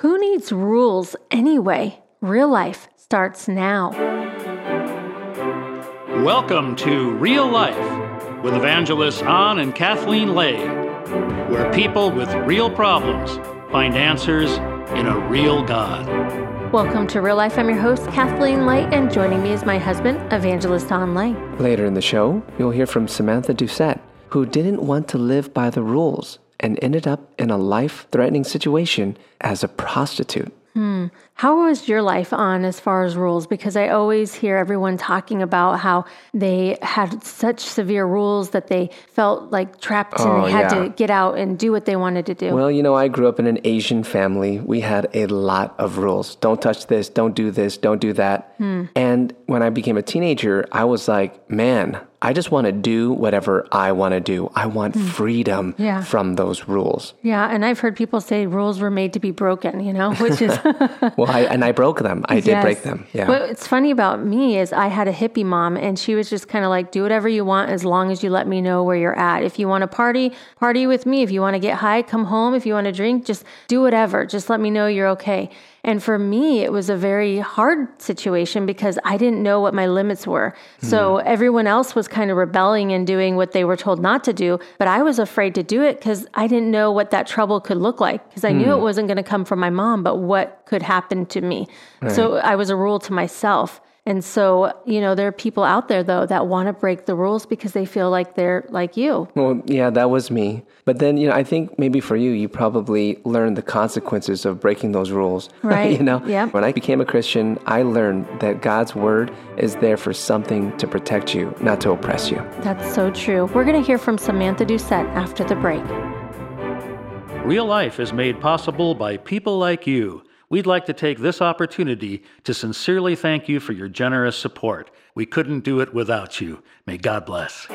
Who needs rules anyway? Real life starts now. Welcome to Real Life with evangelists Don and Kathleen Lay, where people with real problems find answers in a real God. Welcome to Real Life. I'm your host, Kathleen Lay, and joining me is my husband, Evangelist Don Lay. Later in the show, you'll hear from Samantha Doucette, who didn't want to live by the rules and ended up in a life threatening situation as a prostitute. Hmm. How was your life on as far as rules? Because I always hear everyone talking about how they had such severe rules that they felt like trapped Oh, and they had yeah. to get out and do what they wanted to do. Well, you know, I grew up in an Asian family. We had a lot of rules. Don't touch this, don't do this, don't do that. Hmm. And when I became a teenager, I was like, man, I just want to do whatever I want to do. I want hmm. freedom Yeah. from those rules. yeah, and I've heard people say rules were made to be broken, you know, which is Well, I, and I broke them. I did break them. Yeah. What's funny about me is I had a hippie mom, and she was just kind of like, do whatever you want as long as you let me know where you're at. If you want to party, party with me. If you want to get high, come home. If you want to drink, just do whatever. Just let me know you're okay. And for me, it was a very hard situation because I didn't know what my limits were. So hmm. everyone else was kind of rebelling and doing what they were told not to do. But I was afraid to do it because I didn't know what that trouble could look like because I knew hmm. it wasn't going to come from my mom, but what could happen to me. So I was a rule to myself. And so, you know, there are people out there though that want to break the rules because they feel like they're like you. Well, yeah, that was me. But then, you know, I think maybe for you, you probably learned the consequences of breaking those rules. Right. you know? Yep. When I became a Christian, I learned that God's word is there for something to protect you, not to oppress you. That's so true. We're going to hear from Samantha Doucette after the break. Real Life is made possible by people like you. We'd like to take this opportunity to sincerely thank you for your generous support. We couldn't do it without you. May God bless.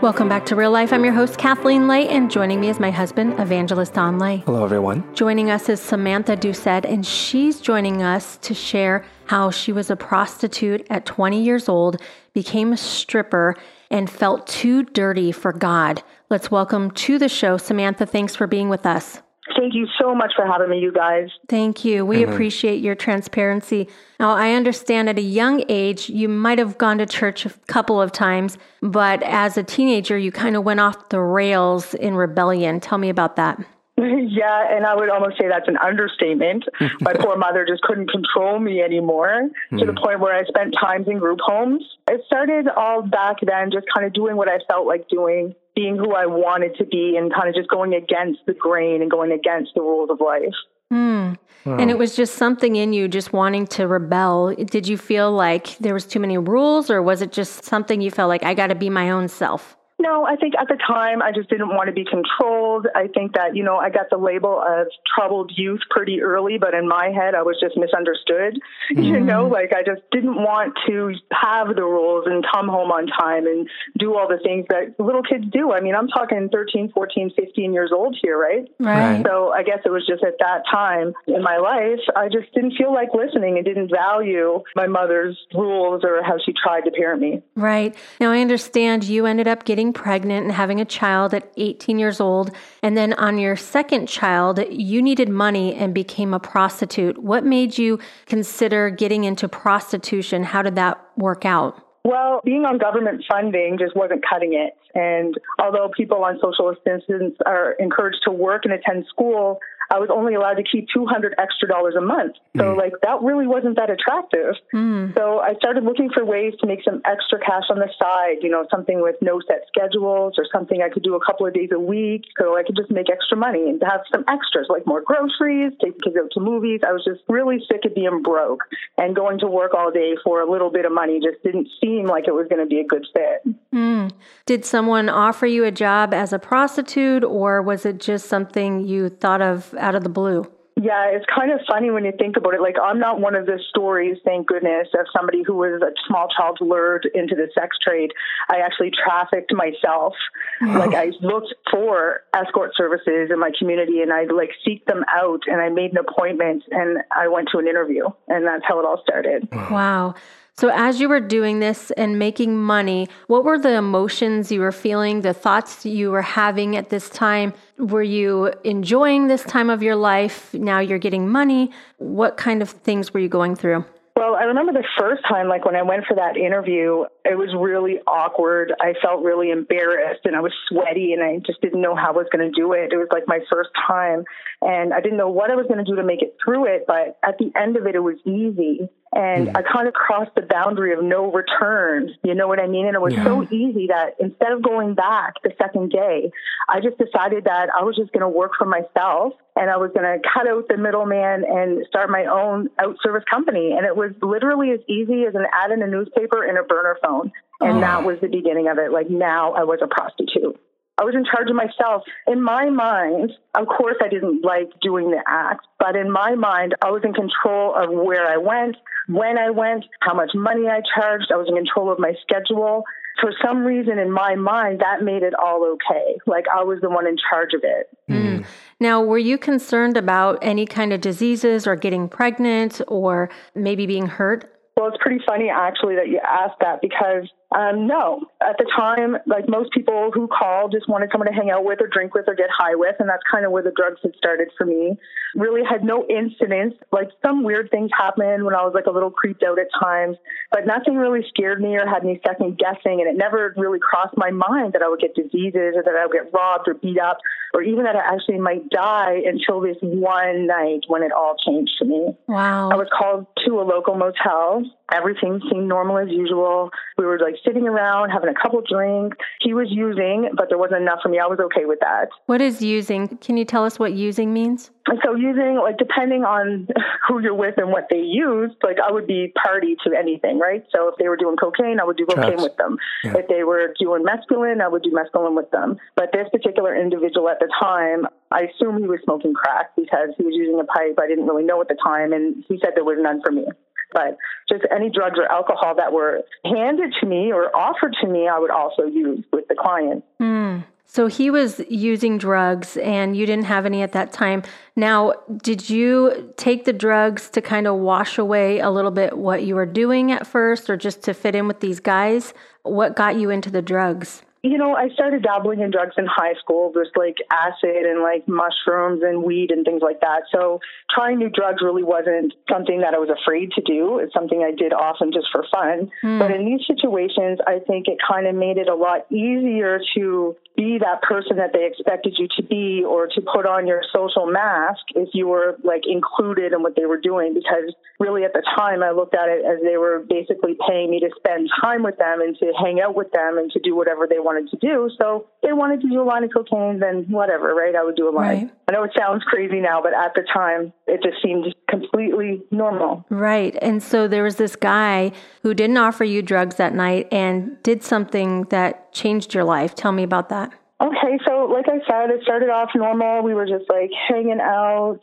Welcome back to Real Life. I'm your host, Kathleen Lay, and joining me is my husband, Evangelist Don Lay. Hello, everyone. Joining us is Samantha Doucette, and she's joining us to share how she was a prostitute at 20 years old, became a stripper, and felt too dirty for God. Let's welcome to the show Samantha. Thanks for being with us. Thank you so much for having me, you guys. Thank you. We appreciate your transparency. Now, I understand at a young age, you might have gone to church a couple of times, but as a teenager, you kind of went off the rails in rebellion. Tell me about that. yeah, and I would almost say that's an understatement. My poor mother just couldn't control me anymore to the point where I spent times in group homes. It started all back then, just kind of doing what I felt like doing, being who I wanted to be, and kind of just going against the grain and going against the rules of life. Hmm. And it was just something in you just wanting to rebel. Did you feel like there was too many rules, or was it just something you felt like I got to be my own self? No, I think at the time I just didn't want to be controlled. I think that, you know, I got the label of troubled youth pretty early, but in my head I was just misunderstood. You know, mm-hmm. like I just didn't want to have the rules and come home on time and do all the things that little kids do. I mean, I'm talking 13, 14, 15 years old here, right? Right. So I guess it was just at that time in my life, I just didn't feel like listening and didn't value my mother's rules or how she tried to parent me. Right. Now, I understand you ended up getting pregnant and having a child at 18 years old. And then on your second child, you needed money and became a prostitute. What made you consider getting into prostitution? How did that work out? Well, being on government funding just wasn't cutting it. And although people on social assistance are encouraged to work and attend school, I was only allowed to keep 200 extra dollars a month. So mm. like that really wasn't that attractive. Mm. So I started looking for ways to make some extra cash on the side, you know, something with no set schedules or something I could do a couple of days a week so I could just make extra money and have some extras like more groceries, take the kids out to movies. I was just really sick of being broke and going to work all day for a little bit of money just didn't seem like it was going to be a good fit. Mm. Did someone offer you a job as a prostitute, or was it just something you thought of out of the blue? Yeah, it's kind of funny when you think about it. Like, I'm not one of the stories, thank goodness, of somebody who was a small child lured into the sex trade. I actually trafficked myself. Like, I looked for escort services in my community and I'd like seek them out and I made an appointment and I went to an interview and that's how it all started. Wow. So, as you were doing this and making money, what were the emotions you were feeling, the thoughts you were having at this time? Were you enjoying this time of your life? Now you're getting money. What kind of things were you going through? Well, I remember the first time, like when I went for that interview, it was really awkward. I felt really embarrassed and I was sweaty and I just didn't know how I was going to do it. It was like my first time and I didn't know what I was going to do to make it through it. But at the end of it, it was easy. And mm. I kind of crossed the boundary of no return. You know what I mean? And it was yeah. so easy that instead of going back the second day, I just decided that I was just going to work for myself and I was going to cut out the middleman and start my own out service company. And it was literally as easy as an ad in a newspaper and a burner phone. And oh. that was the beginning of it. Like now I was a prostitute. I was in charge of myself. In my mind, of course, I didn't like doing the act, but in my mind, I was in control of where I went, when I went, how much money I charged. I was in control of my schedule. For some reason, in my mind, that made it all okay. Like I was the one in charge of it. Mm. Now, were you concerned about any kind of diseases or getting pregnant or maybe being hurt? Well, it's pretty funny actually that you asked that because um, no, at the time, like most people who call just wanted someone to hang out with or drink with or get high with. And that's kind of where the drugs had started for me. Really had no incidents. Like some weird things happened when I was like a little creeped out at times, but nothing really scared me or had me second guessing. And it never really crossed my mind that I would get diseases or that I would get robbed or beat up or even that I actually might die until this one night when it all changed for me. Wow. I was called to a local motel. Everything seemed normal as usual. We were like sitting around having a couple drinks. He was using, but there wasn't enough for me. I was okay with that. What is using? Can you tell us what using means? So using, like depending on who you're with and what they use, like I would be party to anything, right? So if they were doing cocaine, I would do cocaine with them. Yeah. If they were doing mescaline, I would do mescaline with them. But this particular individual at the time, I assume he was smoking crack because he was using a pipe. I didn't really know at the time, and he said there was none for me. But just any drugs or alcohol that were handed to me or offered to me, I would also use with the client. Mm. So he was using drugs and you didn't have any at that time. Now, did you take the drugs to kind of wash away a little bit what you were doing at first or just to fit in with these guys? What got you into the drugs? You know, I started dabbling in drugs in high school, just like acid and like mushrooms and weed and things like that. So trying new drugs really wasn't something that I was afraid to do. It's something I did often just for fun. Mm. But in these situations, I think it kind of made it a lot easier to be that person that they expected you to be or to put on your social mask if you were like included in what they were doing because really at the time I looked at it as they were basically paying me to spend time with them and to hang out with them and to do whatever they wanted to do. So they wanted to do a line of cocaine, then whatever, right? I would do a line. Right. I know it sounds crazy now, but at the time it just seemed completely normal. Right. And so there was this guy who didn't offer you drugs that night and did something that changed your life. Tell me about that. Okay, so like I said, it started off normal. We were just like hanging out.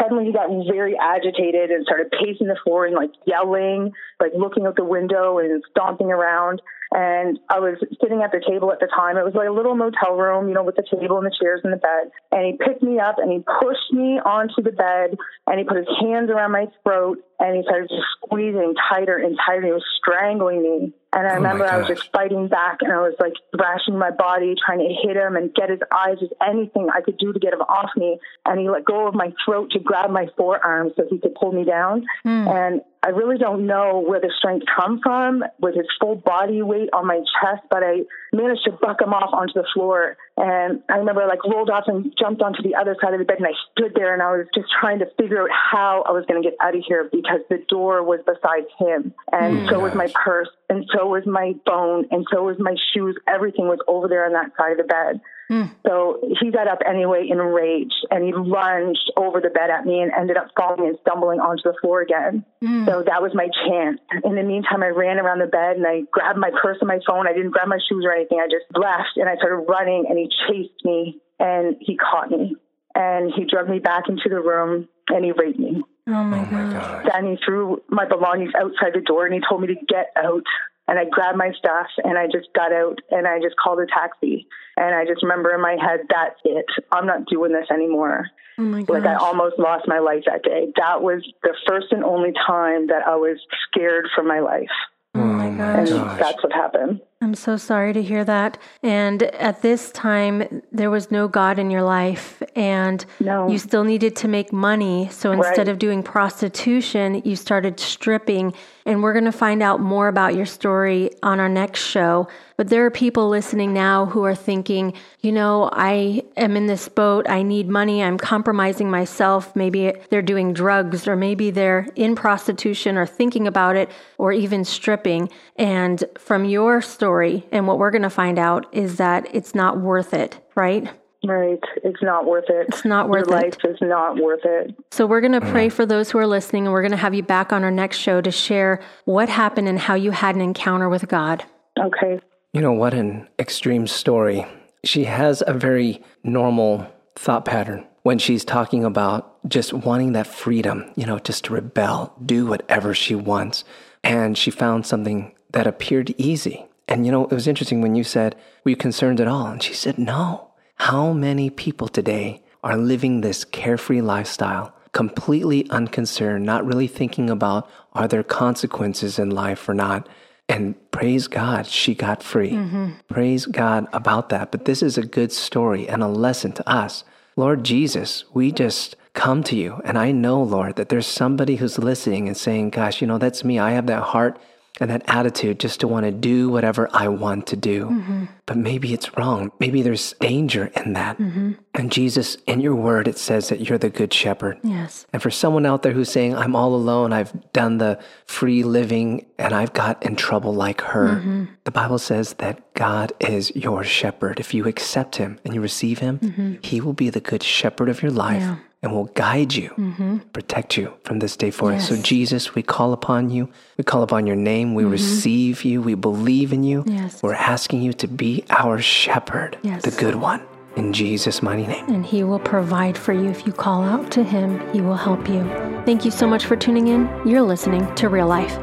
Suddenly he got very agitated and started pacing the floor and like yelling, like looking out the window and stomping around. And I was sitting at the table at the time. It was like a little motel room, you know, with the table and the chairs and the bed. And he picked me up and he pushed me onto the bed and he put his hands around my throat and he started just squeezing tighter and tighter. He was strangling me. And I oh remember I was just fighting back and I was like thrashing my body, trying to hit him and get his eyes, just anything I could do to get him off me. And he let go of my throat to grab my forearm so he could pull me down. Mm. And I really don't know where the strength come from with his full body weight on my chest, but I managed to buck him off onto the floor. And I remember I like rolled off and jumped onto the other side of the bed and I stood there and I was just trying to figure out how I was going to get out of here because the door was beside him. And mm, so gosh. was my purse and so was my phone and so was my shoes. Everything was over there on that side of the bed. Mm. So he got up anyway in rage and he lunged over the bed at me and ended up falling and stumbling onto the floor again. Mm. So that was my chance. In the meantime, I ran around the bed and I grabbed my purse and my phone. I didn't grab my shoes or anything. I just left and I started running and he chased me and he caught me and he dragged me back into the room and he raped me. Oh my, oh my God. Then he threw my belongings outside the door and he told me to get out. And I grabbed my stuff and I just got out and I just called a taxi. And I just remember in my head, that's it. I'm not doing this anymore. Oh my Like I almost lost my life that day. That was the first and only time that I was scared for my life. Oh my oh God. And gosh. Gosh. that's what happened. I'm so sorry to hear that. And at this time, there was no God in your life, and No. you still needed to make money. So instead Right. of doing prostitution, you started stripping. And we're going to find out more about your story on our next show. But there are people listening now who are thinking, you know, I am in this boat. I need money. I'm compromising myself. Maybe they're doing drugs, or maybe they're in prostitution, or thinking about it, or even stripping. And from your story, and what we're going to find out is that it's not worth it, right? Right. It's not worth it. It's not worth Your it. life is not worth it. So we're going to pray mm-hmm. for those who are listening, and we're going to have you back on our next show to share what happened and how you had an encounter with God. Okay. You know, what an extreme story. She has a very normal thought pattern when she's talking about just wanting that freedom, you know, just to rebel, do whatever she wants. And she found something that appeared easy. And, you know, it was interesting when you said, Were you concerned at all? And she said, No. How many people today are living this carefree lifestyle, completely unconcerned, not really thinking about are there consequences in life or not? And praise God, she got free. Mm-hmm. Praise God about that. But this is a good story and a lesson to us. Lord Jesus, we just come to you. And I know, Lord, that there's somebody who's listening and saying, Gosh, you know, that's me. I have that heart and that attitude just to want to do whatever I want to do. Mm-hmm. But maybe it's wrong. Maybe there's danger in that. Mm-hmm. And Jesus, in your word, it says that you're the good shepherd. Yes. And for someone out there who's saying, I'm all alone, I've done the free living, and I've got in trouble like her, mm-hmm. the Bible says that God is your shepherd. If you accept him and you receive him, he will be the good shepherd of your life. Yeah. And will guide you, mm-hmm. protect you from this day forth. So, Jesus, we call upon you. We call upon your name. We mm-hmm. receive you. We believe in you. Yes. We're asking you to be our shepherd, Yes. the good one. In Jesus' mighty name. And He will provide for you. If you call out to Him, He will help you. Thank you so much for tuning in. You're listening to Real Life.